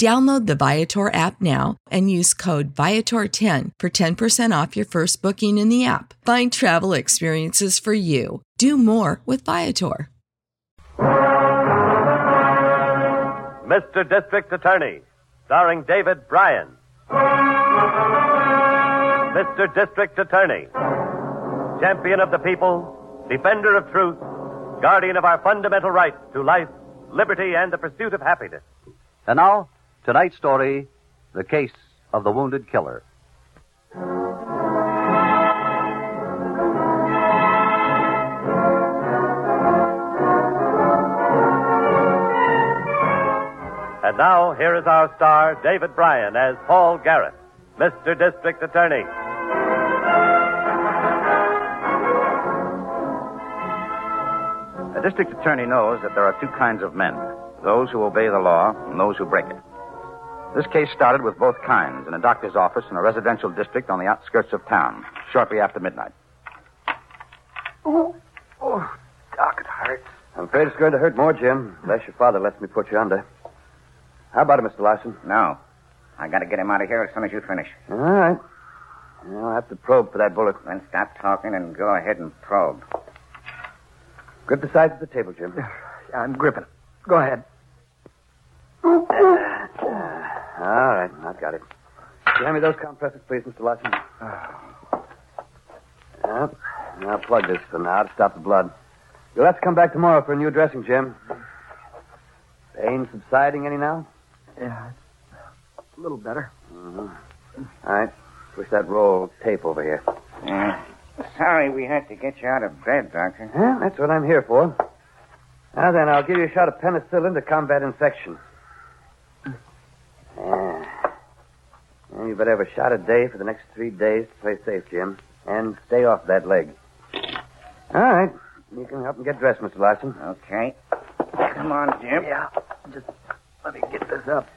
Download the Viator app now and use code Viator10 for 10% off your first booking in the app. Find travel experiences for you. Do more with Viator. Mr. District Attorney, starring David Brian. Mr. District Attorney, champion of the people, defender of truth, guardian of our fundamental rights to life, liberty, and the pursuit of happiness. And now, tonight's story The Case of the Wounded Killer. And now, here is our star, David Brian, as Paul Garrett, Mr. District Attorney. A district attorney knows that there are two kinds of men those who obey the law and those who break it. This case started with both kinds in a doctor's office in a residential district on the outskirts of town, shortly after midnight. Oh, oh, Doc, it hurts. I'm afraid it's going to hurt more, Jim, unless your father lets me put you under. How about it, Mr. Larson? No. I gotta get him out of here as soon as you finish. All right. I'll have to probe for that bullet. Then stop talking and go ahead and probe. Grip the sides of the table, Jim. I'm gripping. Go ahead. Oh, oh. All right, I've got it. Hand me those compressors, please, Mr. Larson. Yep. Now plug this for now to stop the blood. You'll have to come back tomorrow for a new dressing, Jim. Pain subsiding any now? Yeah, it's a little better. Mm-hmm. All right. Push that roll of tape over here. Yeah. Sorry we had to get you out of bed, Doctor. Yeah, that's what I'm here for. Now then, I'll give you a shot of penicillin to combat infection. Yeah. yeah. You better have a shot a day for the next three days to play safe, Jim. And stay off that leg. All right. You can help him get dressed, Mr. Larson. Okay. Come on, Jim. Yeah. Just let me get this up.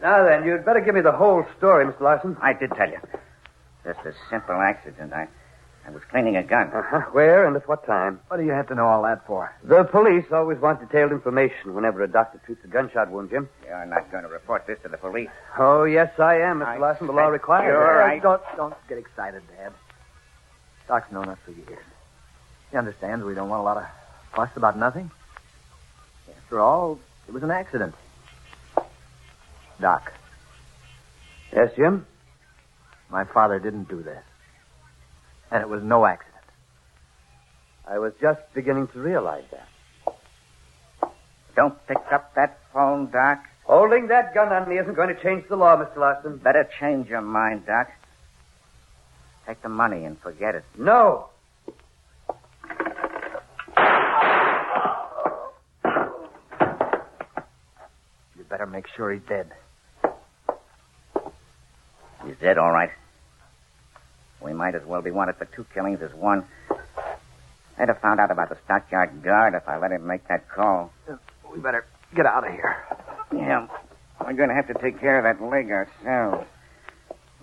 Now then, you'd better give me the whole story, Mr. Larson. I did tell you. Just a simple accident. I, I was cleaning a gun. Uh-huh. Where and at what time? What do you have to know all that for? The police always want detailed information whenever a doctor treats a gunshot wound, Jim. You're not going to report this to the police. Oh, yes, I am, Mr. I Larson. The law requires you're it. right. Don't, don't get excited, Dad. Doc's known us for years. He understands we don't want a lot of fuss about nothing. After all, it was an accident. Doc, Yes, Jim? my father didn't do this. And it was no accident. I was just beginning to realize that. Don't pick up that phone, Doc. Holding that gun on me isn't going to change the law, Mr. Larson. Better change your mind, Doc. Take the money and forget it. No. You better make sure he's dead. He's dead, all right. We might as well be wanted for two killings as one. I'd have found out about the stockyard guard if I let him make that call. Uh, we better get out of here. Yeah, we're going to have to take care of that leg ourselves.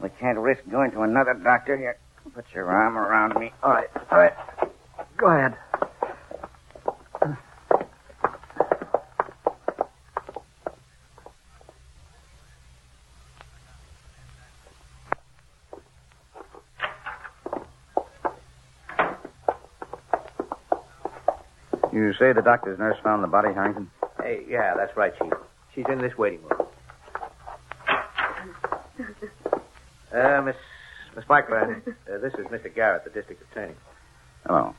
We can't risk going to another doctor here. Put your arm around me. All right, all right. Go ahead. You say the doctor's nurse found the body, Harrington? Hey, yeah, that's right, Chief. She's in this waiting room. Uh, Miss Miss Blackburn, uh, this is Mr. Garrett, the district attorney. Hello.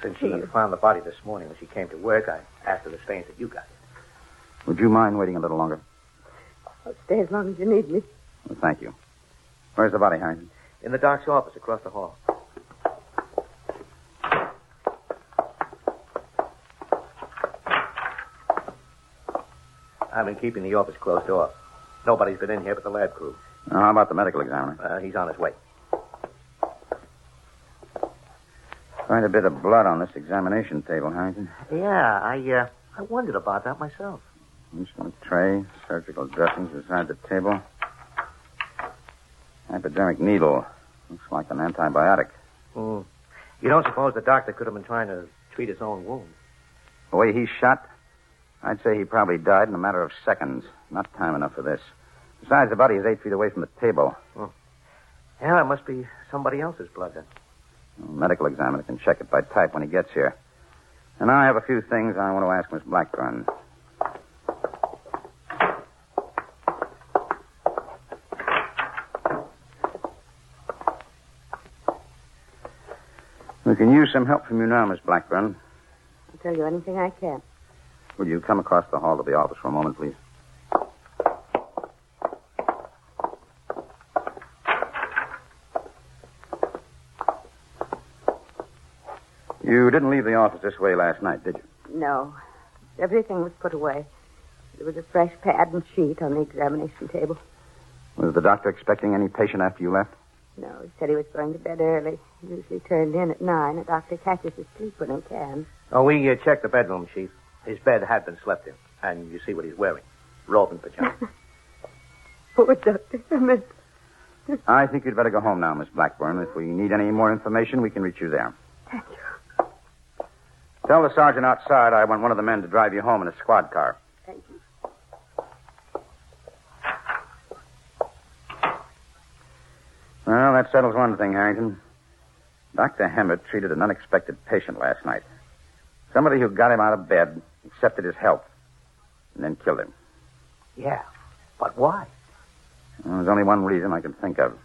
Since she found the body this morning when she came to work, I asked her to stay that you got here. Would you mind waiting a little longer? I'll stay as long as you need me. Well, thank you. Where's the body, Harrington? In the doc's office across the hall. I've been keeping the office closed off. Nobody's been in here but the lab crew. Now, how about the medical examiner? Uh, he's on his way. Quite a bit of blood on this examination table, Harrington. Yeah, I uh, I wondered about that myself. Instrument tray, surgical dressings beside the table. Hypodermic needle. Looks like an antibiotic. Mm. You don't suppose the doctor could have been trying to treat his own wound? The way he's shot, I'd say he probably died in a matter of seconds. Not time enough for this. Besides, the body is eight feet away from the table. Oh. Yeah, it must be somebody else's blood then. A medical examiner can check it by type when he gets here. And now I have a few things I want to ask Miss Blackburn. We can use some help from you now, Miss Blackburn. I'll tell you anything I can. Will you come across the hall to the office for a moment, please? You didn't leave the office this way last night, did you? No. Everything was put away. There was a fresh pad and sheet on the examination table. Was the doctor expecting any patient after you left? No, he said he was going to bed early. He usually turned in at nine. A doctor catches his sleep when he can. Oh, we uh, checked the bedroom, Chief. His bed had been slept in. And you see what he's wearing. Robe and pajamas. Poor Dr. Hammett. I think you'd better go home now, Miss Blackburn. If we need any more information, we can reach you there. Thank you. Tell the sergeant outside I want one of the men to drive you home in a squad car. Thank you. Well, that settles one thing, Harrington. Dr. Hammett treated an unexpected patient last night. Somebody who got him out of bed, accepted his help, and then killed him. yeah. But why? Well, there's only one reason I can think of.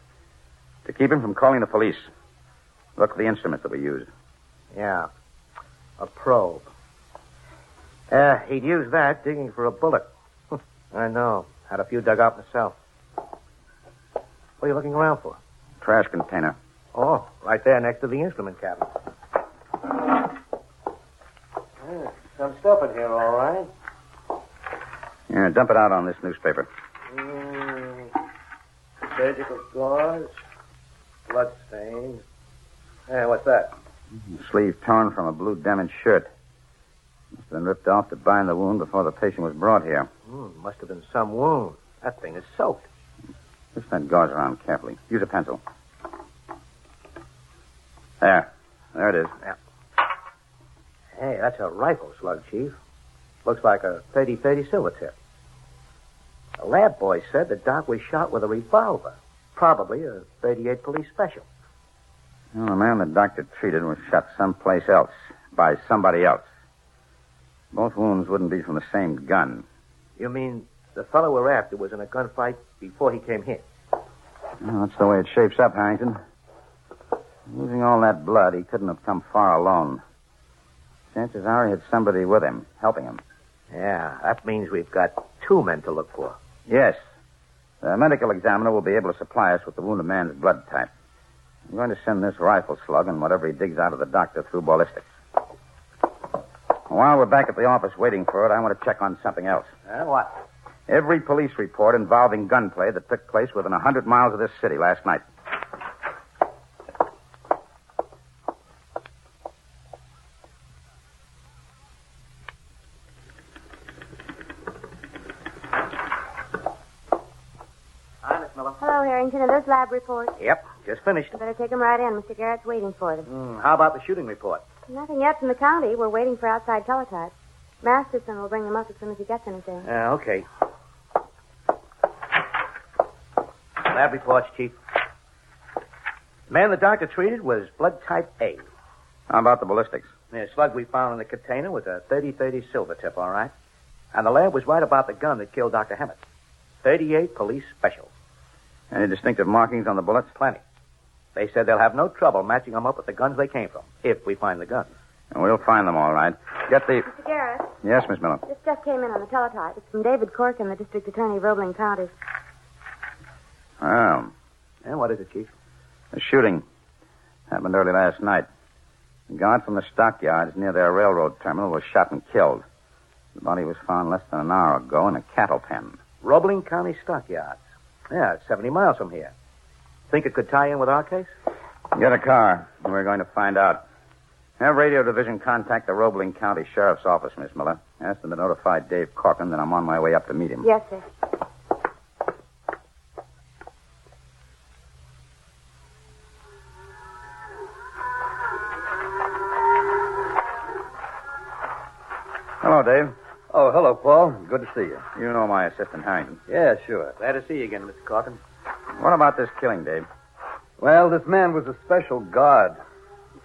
To keep him from calling the police. Look at the instruments that we used. Yeah. A probe. Uh, he'd use that digging for a bullet. I know. Had a few dug out myself. What are you looking around for? Trash container. Oh, right there next to the instrument cabinet. Stuff in here, all right. Yeah, dump it out on this newspaper. Mm, surgical gauze, blood stains. Hey, what's that? Sleeve torn from a blue denim shirt. Must have been ripped off to bind the wound before the patient was brought here. Mm, must have been some wound. That thing is soaked. Twist that gauze around carefully. Use a pencil. There. There it is. Hey, that's a rifle slug, Chief. Looks like a 30-30 silver tip. The lab boy said the doc was shot with a revolver. Probably a 38 police special. Well, the man the doctor treated was shot someplace else by somebody else. Both wounds wouldn't be from the same gun. You mean the fellow we're after was in a gunfight before he came here? Well, that's the way it shapes up, Harrington. Losing all that blood, he couldn't have come far alone. Chances are he had somebody with him, helping him. Yeah, that means we've got two men to look for. Yes. The medical examiner will be able to supply us with the wounded man's blood type. I'm going to send this rifle slug and whatever he digs out of the doctor through ballistics. While we're back at the office waiting for it, I want to check on something else. Uh, what? Every police report involving gunplay that took place within a 100 miles of this city last night. Hi, Miss Miller. Hello, Harrington. Are those lab reports? Yep, just finished. You better take them right in. Mr. Garrett's waiting for them. Hmm, how about the shooting report? Nothing yet from the county. We're waiting for outside teletype. Masterson will bring them up as soon as he gets anything. Uh, okay. Lab reports, Chief. The man the doctor treated was blood type A. How about the ballistics? The slug we found in the container was a 30-30 silver tip, all right? And the lab was right about the gun that killed Dr. Hammett. 38 police specials. Any distinctive markings on the bullets? Plenty. They said they'll have no trouble matching them up with the guns they came from, if we find the guns. And we'll find them all right. Get the. Mr. Garrett, Yes, Miss Miller. this just came in on the teletype. It's from David Corcoran, the district attorney of Roebling County. Oh, And what is it, Chief? A shooting happened early last night. A guard from the stockyards near their railroad terminal was shot and killed. The body was found less than an hour ago in a cattle pen. Roebling County Stockyards. Yeah, it's 70 miles from here. Think it could tie in with our case? Get a car. We're going to find out. Have radio division contact the Roebling County Sheriff's Office, Miss Miller. Ask them to notify Dave Corcoran that I'm on my way up to meet him. Yes, sir. Good to see you. You know my assistant, Harrington. Yeah, sure. Glad to see you again, Mr. Corcoran. What about this killing, Dave? Well, this man was a special guard.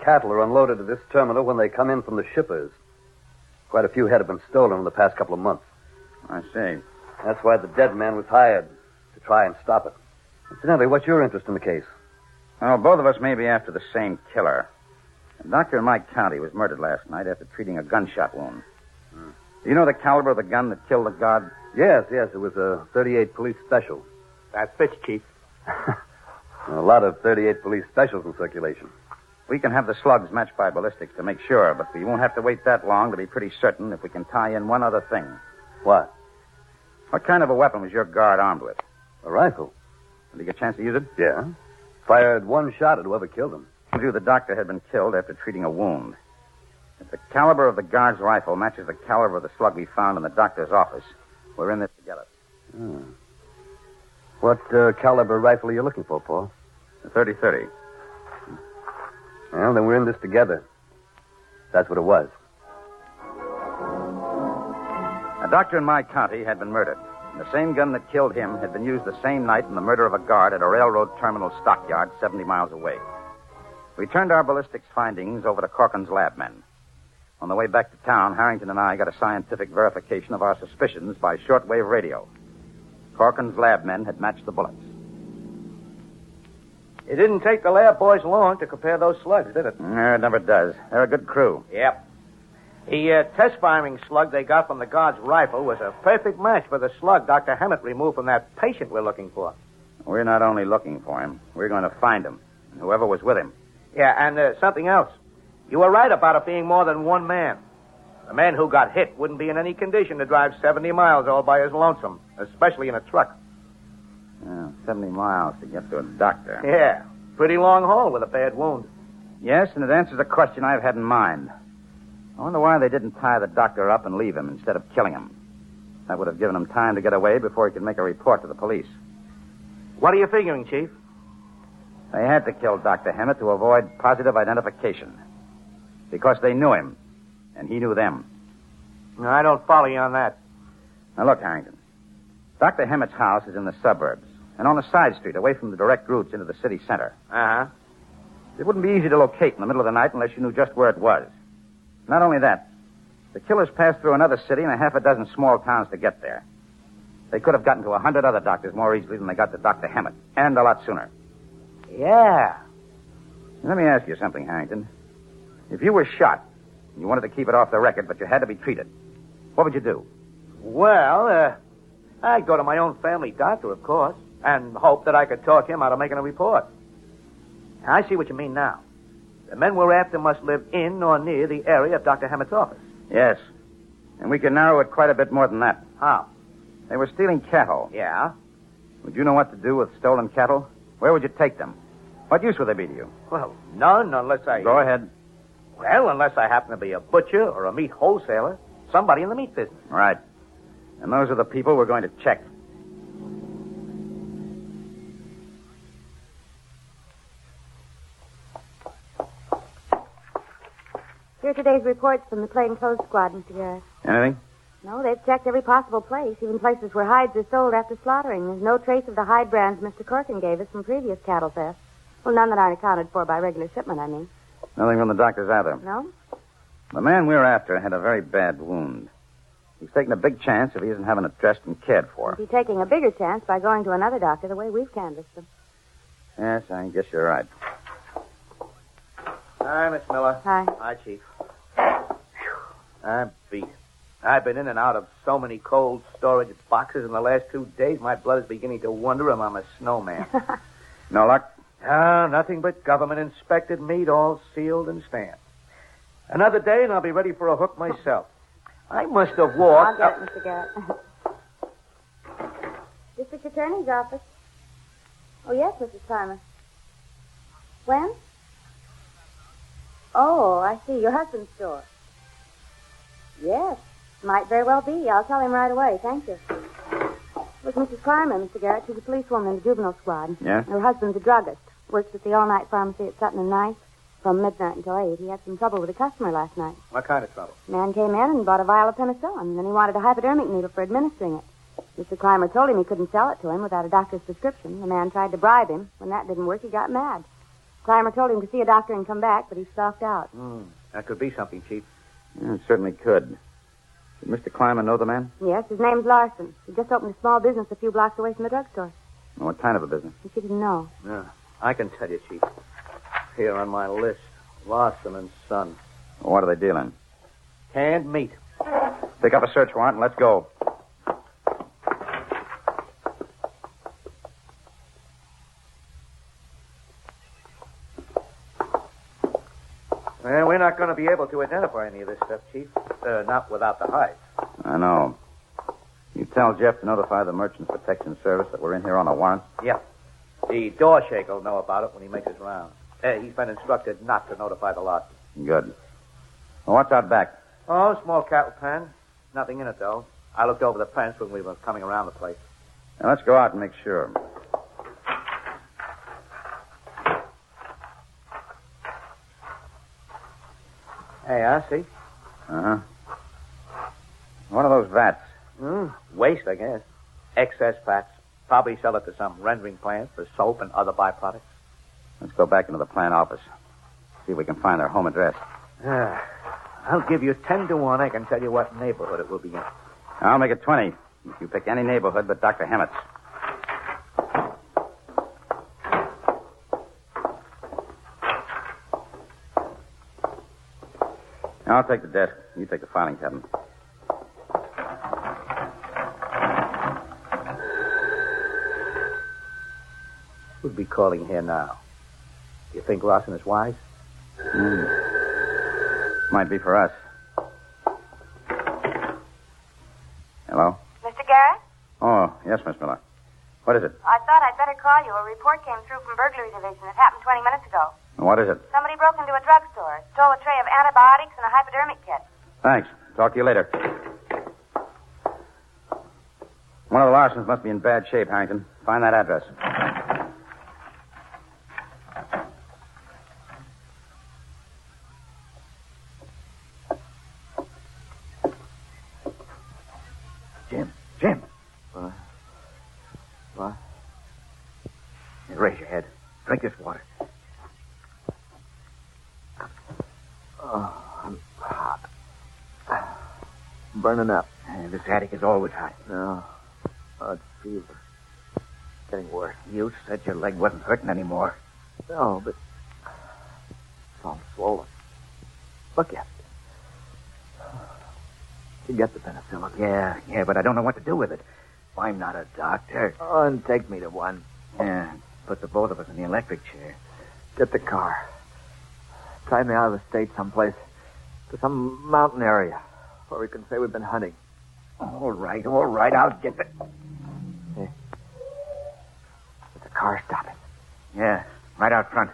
Cattle are unloaded at this terminal when they come in from the shippers. Quite a few head have been stolen in the past couple of months. I see. That's why the dead man was hired to try and stop it. Incidentally, what's your interest in the case? Well, both of us may be after the same killer. A doctor in my county was murdered last night after treating a gunshot wound. Do you know the caliber of the gun that killed the guard? Yes, yes, it was a 38 police special. That fits, Chief. a lot of 38 police specials in circulation. We can have the slugs matched by ballistics to make sure, but we won't have to wait that long to be pretty certain if we can tie in one other thing. What? What kind of a weapon was your guard armed with? A rifle. Did he get a chance to use it? Yeah. Fired one shot at whoever killed him. I knew the doctor had been killed after treating a wound. If the caliber of the guard's rifle matches the caliber of the slug we found in the doctor's office, we're in this together. Hmm. What uh, caliber rifle are you looking for, Paul? The 30-30. Well, then we're in this together. That's what it was. A doctor in my county had been murdered. And the same gun that killed him had been used the same night in the murder of a guard at a railroad terminal stockyard 70 miles away. We turned our ballistics findings over to Corcoran's lab men. On the way back to town, Harrington and I got a scientific verification of our suspicions by shortwave radio. Corcoran's lab men had matched the bullets. It didn't take the lab boys long to compare those slugs, did it? No, it never does. They're a good crew. Yep. The uh, test firing slug they got from the guard's rifle was a perfect match for the slug Dr. Hammett removed from that patient we're looking for. We're not only looking for him, we're going to find him, and whoever was with him. Yeah, and uh, something else. You were right about it being more than one man. The man who got hit wouldn't be in any condition to drive 70 miles all by his lonesome, especially in a truck. Yeah, 70 miles to get to a doctor. Yeah, pretty long haul with a bad wound. Yes, and it answers a question I've had in mind. I wonder why they didn't tie the doctor up and leave him instead of killing him. That would have given him time to get away before he could make a report to the police. What are you figuring, Chief? They had to kill Dr. Hammett to avoid positive identification. Because they knew him, and he knew them. No, I don't follow you on that. Now, look, Harrington. Dr. Hammett's house is in the suburbs, and on a side street away from the direct routes into the city center. Uh huh. It wouldn't be easy to locate in the middle of the night unless you knew just where it was. Not only that, the killers passed through another city and a half a dozen small towns to get there. They could have gotten to a hundred other doctors more easily than they got to Dr. Hammett, and a lot sooner. Yeah. Let me ask you something, Harrington. If you were shot, and you wanted to keep it off the record, but you had to be treated, what would you do? Well, uh, I'd go to my own family doctor, of course, and hope that I could talk him out of making a report. I see what you mean now. The men we're after must live in or near the area of Dr. Hammett's office. Yes. And we can narrow it quite a bit more than that. How? They were stealing cattle. Yeah? Would you know what to do with stolen cattle? Where would you take them? What use would they be to you? Well, none unless I. Go ahead. Well, unless I happen to be a butcher or a meat wholesaler. Somebody in the meat business. Right. And those are the people we're going to check. Here are today's reports from the plainclothes squad, Mr. Garrett. Anything? No, they've checked every possible place, even places where hides are sold after slaughtering. There's no trace of the hide brands Mr. Corcoran gave us from previous cattle thefts. Well, none that aren't accounted for by regular shipment, I mean. Nothing from the doctors either. No? The man we're after had a very bad wound. He's taking a big chance if he isn't having it dressed and cared for. He's taking a bigger chance by going to another doctor the way we've canvassed them. Yes, I guess you're right. Hi, Miss Miller. Hi. Hi, Chief. I'm beat. I've been in and out of so many cold storage boxes in the last two days, my blood is beginning to wonder if I'm a snowman. No luck? Ah, nothing but government inspected meat, all sealed and stamped. Another day, and I'll be ready for a hook myself. I must have I'll walked. get it, Mr. Garrett. District Attorney's office. Oh, yes, Mrs. Farmer. When? Oh, I see. Your husband's store. Yes. Might very well be. I'll tell him right away. Thank you. It was Mrs. Clymer, Mr. Garrett. She's a policewoman in the juvenile squad. Yeah? Her husband's a druggist. Works at the all-night pharmacy at Sutton and Ninth from midnight until 8. He had some trouble with a customer last night. What kind of trouble? Man came in and bought a vial of penicillin. And then he wanted a hypodermic needle for administering it. Mr. Clymer told him he couldn't sell it to him without a doctor's prescription. The man tried to bribe him. When that didn't work, he got mad. Clymer told him to see a doctor and come back, but he stalked out. Hmm. That could be something, Chief. Yeah, it certainly could. Did Mr. Clymer know the man? Yes, his name's Larson. He just opened a small business a few blocks away from the drugstore. What kind of a business? She didn't know. Yeah, I can tell you, Chief. Here on my list, Larson and Son. What are they dealing? Canned meat. Pick up a search warrant and let's go. Well, we're not going to be able to identify any of this stuff, Chief. Uh, not without the hides. I know. You tell Jeff to notify the Merchant Protection Service that we're in here on a warrant. Yeah. The door shaker will know about it when he makes his rounds. Uh, he's been instructed not to notify the lot. Good. Well, what's out back? Oh, small cattle pen. Nothing in it, though. I looked over the fence when we were coming around the place. Now, let's go out and make sure. Hey, I see. Uh huh. One of those vats? Hmm. Waste, I guess. Excess fats. Probably sell it to some rendering plant for soap and other byproducts. Let's go back into the plant office. See if we can find their home address. Ah, I'll give you ten to one. I can tell you what neighborhood it will be in. I'll make it 20 if you pick any neighborhood but Dr. Hammett's. I'll take the desk. You take the filing cabinet. Who'd be calling here now? You think Larson is wise? Hmm. Might be for us. Hello? Mr. Garrett? Oh, yes, Miss Miller. What is it? I thought I'd better call you. A report came through from Burglary Division. It happened 20 minutes ago. What is it? Somebody broke into a drugstore, stole a tray of antibiotics and a hypodermic kit. Thanks. Talk to you later. One of the Larsons must be in bad shape, Harrington. Find that address. Jim. Jim. What? What? Here, raise your head. Drink this water. Oh, I'm hot. Burning up. this attic is always hot. No. Oh, it's fever. Getting worse. You said your leg wasn't hurting anymore. No, but it's all swollen. Look at it. You get the penicillin. Yeah, yeah, but I don't know what to do with it. I'm not a doctor. Oh, and take me to one. Yeah, put the both of us in the electric chair. Get the car. Drive me out of the state someplace. To some mountain area where we can say we've been hunting. All right, all right. I'll get the. There's a car stopping. Yeah, right out front.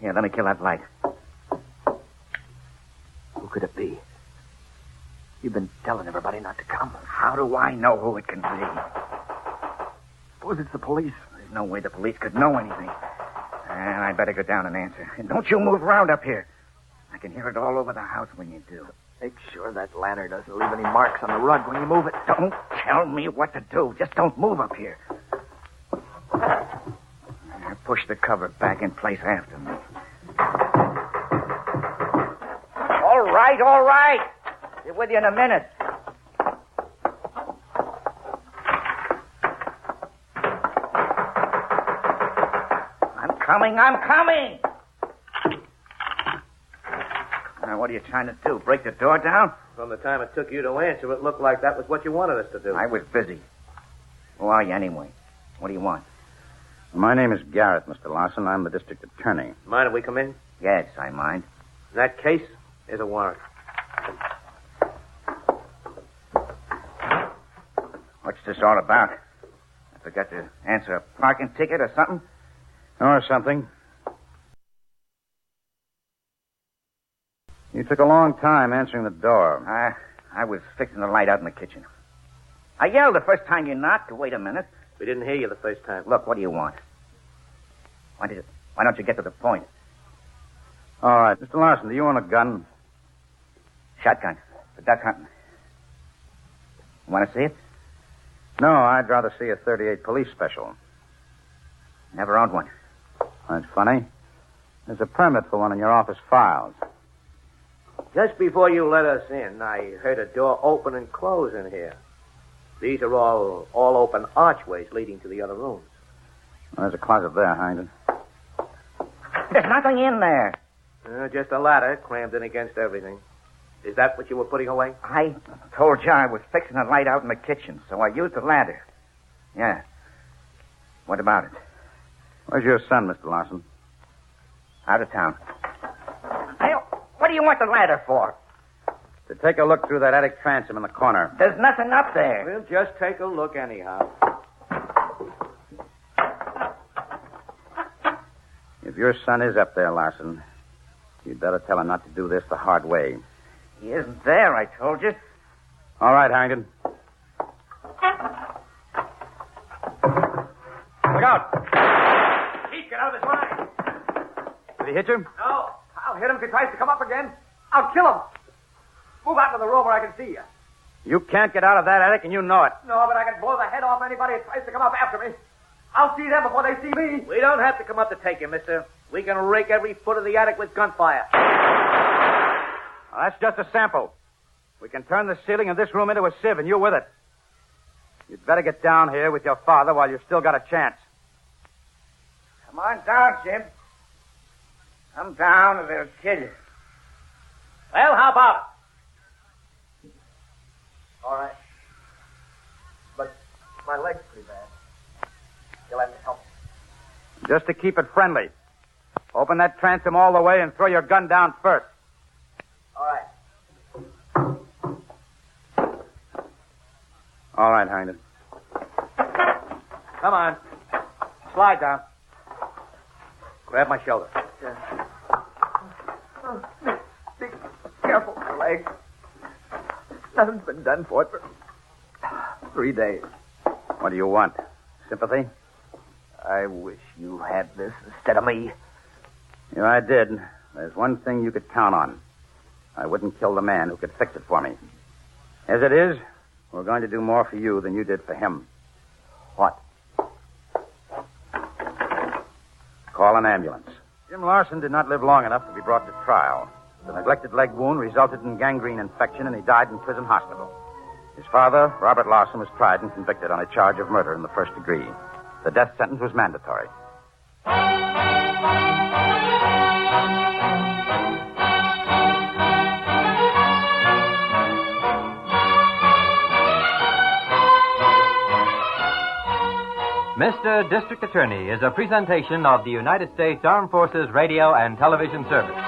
Here, let me kill that light. Who could it be? You've been telling everybody not to come. How do I know who it can be? Suppose it's the police. There's no way the police could know anything. And I'd better go down and answer. And don't you move around up here. I can hear it all over the house when you do. Make sure that lantern doesn't leave any marks on the rug when you move it. Don't tell me what to do. Just don't move up here. Push the cover back in place after me. All right, all right. Be with you in a minute. I'm coming, I'm coming. Now, what are you trying to do? Break the door down? From the time it took you to answer, it looked like that was what you wanted us to do. I was busy. Who are you anyway? What do you want? My name is Garrett, Mr. Larson. I'm the district attorney. Mind if we come in? Yes, I mind. In that case, there's a warrant. What's this all about? I forgot to answer a parking ticket or something? Or something. You took a long time answering the door. I, I was fixing the light out in the kitchen. I yelled the first time you knocked. Wait a minute. We didn't hear you the first time. Look, what do you want? Why, did, why don't you get to the point? All right, Mr. Larson, do you own a gun? Shotgun. For duck hunting. You want to see it? No, I'd rather see a 38 police special. Never owned one. That's funny. There's a permit for one in your office files. Just before you let us in, I heard a door open and close in here. These are all all open archways leading to the other rooms. Well, there's a closet there, Harrington. There's nothing in there. Uh, just a ladder crammed in against everything. Is that what you were putting away? I told you I was fixing the light out in the kitchen, so I used the ladder. Yeah. What about it? Where's your son, Mr. Larson? Out of town. What do you want the ladder for? To take a look through that attic transom in the corner. There's nothing up there. We'll just take a look anyhow. If your son is up there, Larson, you'd better tell him not to do this the hard way. He isn't there, I told you. All right, Harrington. Look out! Pete, get out of his line. Did he hit you? No, I'll hit him if he tries to come up again. I'll kill him. Move out to the room where I can see you. You can't get out of that attic, and you know it. No, but I can blow the head off anybody that tries to come up after me. I'll see them before they see me. We don't have to come up to take you, mister. We can rake every foot of the attic with gunfire. Well, that's just a sample. We can turn the ceiling of this room into a sieve, and you're with it. You'd better get down here with your father while you've still got a chance. Come on down, Jim. Come down or they'll kill you. Well, how about it? All right. But my leg's pretty bad. You'll have to help me. Just to keep it friendly. Open that transom all the way and throw your gun down first. All right. All right, Harrington. Come on. Slide down. Grab my shoulder. Be careful, my leg. Nothing's been done for it for three days. What do you want? Sympathy? I wish you had this instead of me. Yeah, I did. There's one thing you could count on. I wouldn't kill the man who could fix it for me. As it is, we're going to do more for you than you did for him. What? Call an ambulance. Jim Larson did not live long enough to be brought to trial. The neglected leg wound resulted in gangrene infection, and he died in prison hospital. His father, Robert Larson, was tried and convicted on a charge of murder in the first degree. The death sentence was mandatory. Mr. District Attorney is a presentation of the United States Armed Forces Radio and Television Service.